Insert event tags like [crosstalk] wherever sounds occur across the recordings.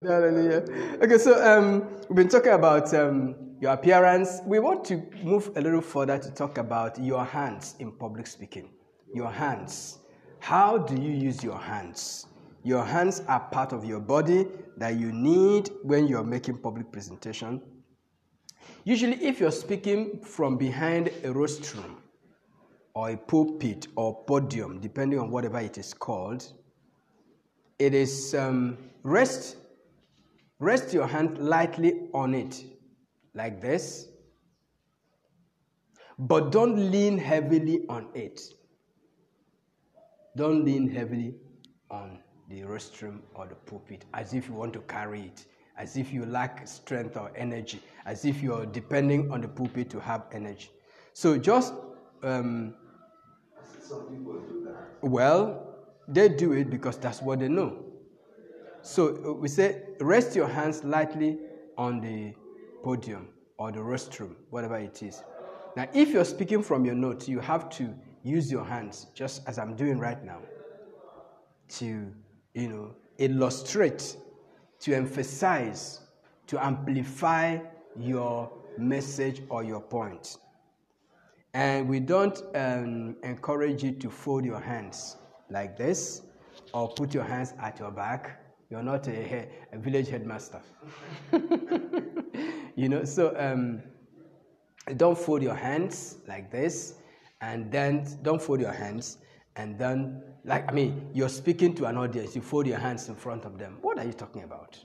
Hallelujah. Okay, so um, we've been talking about um, your appearance. We want to move a little further to talk about your hands in public speaking. Your hands. How do you use your hands? Your hands are part of your body that you need when you're making public presentation. Usually, if you're speaking from behind a rostrum or a pulpit or podium, depending on whatever it is called, it is um, rest Rest your hand lightly on it, like this. But don't lean heavily on it. Don't lean heavily on the rostrum or the pulpit as if you want to carry it, as if you lack strength or energy, as if you're depending on the pulpit to have energy. So just. Um, Some people do that. well, they do it because that's what they know. So uh, we say, rest your hands lightly on the podium or the rostrum, whatever it is. Now, if you're speaking from your notes, you have to use your hands, just as I'm doing right now, to, you know, illustrate, to emphasize, to amplify your message or your point. And we don't um, encourage you to fold your hands like this or put your hands at your back you're not a, a village headmaster. [laughs] you know, so um, don't fold your hands like this, and then don't fold your hands, and then, like, I mean, you're speaking to an audience, you fold your hands in front of them. What are you talking about?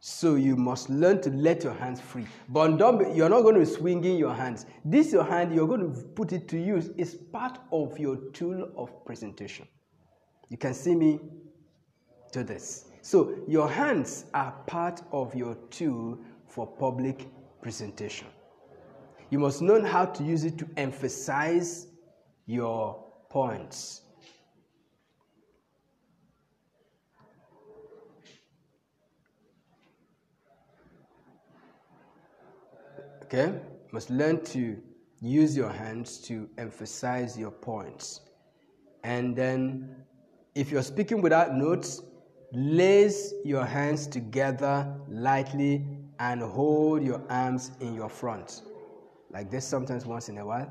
So you must learn to let your hands free. But don't you're not going to be swinging your hands. This your hand, you're going to put it to use. It's part of your tool of presentation. You can see me to this. So your hands are part of your tool for public presentation. You must learn how to use it to emphasize your points. Okay? You must learn to use your hands to emphasize your points. And then, if you're speaking without notes, Lace your hands together lightly and hold your arms in your front. Like this sometimes once in a while.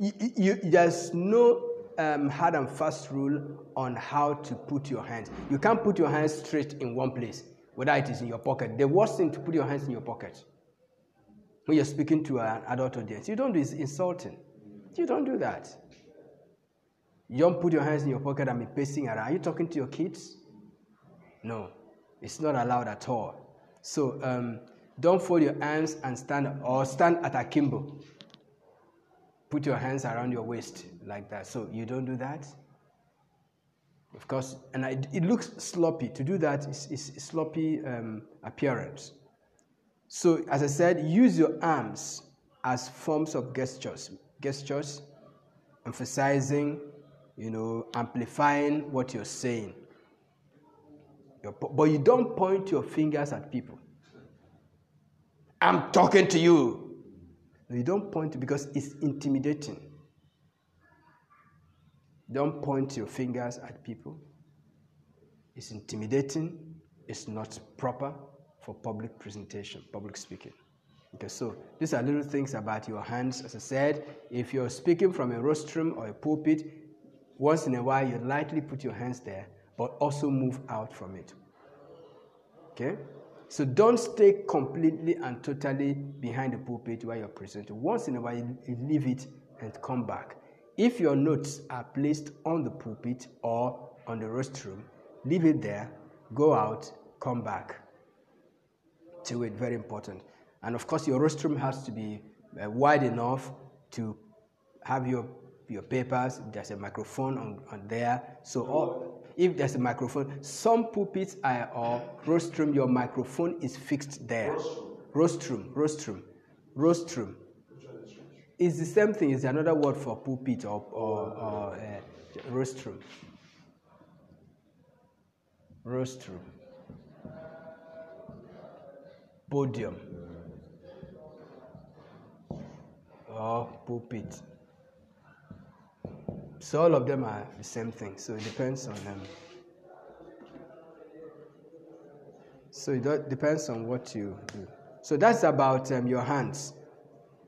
You you, there's no um, hard and fast rule on how to put your hands. You can't put your hands straight in one place, whether it is in your pocket. The worst thing to put your hands in your pocket when you're speaking to an adult audience. You don't do is insulting. You don't do that. You don't put your hands in your pocket and be pacing around. Are you talking to your kids? No, it's not allowed at all. So um, don't fold your arms and stand or stand at akimbo. Put your hands around your waist like that. So you don't do that. Of course, and I, it looks sloppy. To do that is, is sloppy um, appearance. So, as I said, use your arms as forms of gestures. Gestures, emphasizing, you know, amplifying what you're saying but you don't point your fingers at people. I'm talking to you. You don't point because it's intimidating. Don't point your fingers at people. It's intimidating. It's not proper for public presentation, public speaking. Okay, so these are little things about your hands. As I said, if you're speaking from a rostrum or a pulpit, once in a while you lightly put your hands there but also move out from it. Okay? So don't stay completely and totally behind the pulpit while you're presenting. Once in a while, you leave it and come back. If your notes are placed on the pulpit or on the rostrum, leave it there, go out, come back to it. Very important. And of course, your rostrum has to be uh, wide enough to have your your papers. There's a microphone on, on there. So all, if there's a microphone, some pulpits are, or rostrum, your microphone is fixed there. Rostrum, rostrum, rostrum. It's the same thing. It's another word for pulpit or, or, or uh, rostrum. Rostrum. Podium. Or pulpit. So all of them are the same thing. So it depends on them. So it depends on what you do. So that's about um, your hands.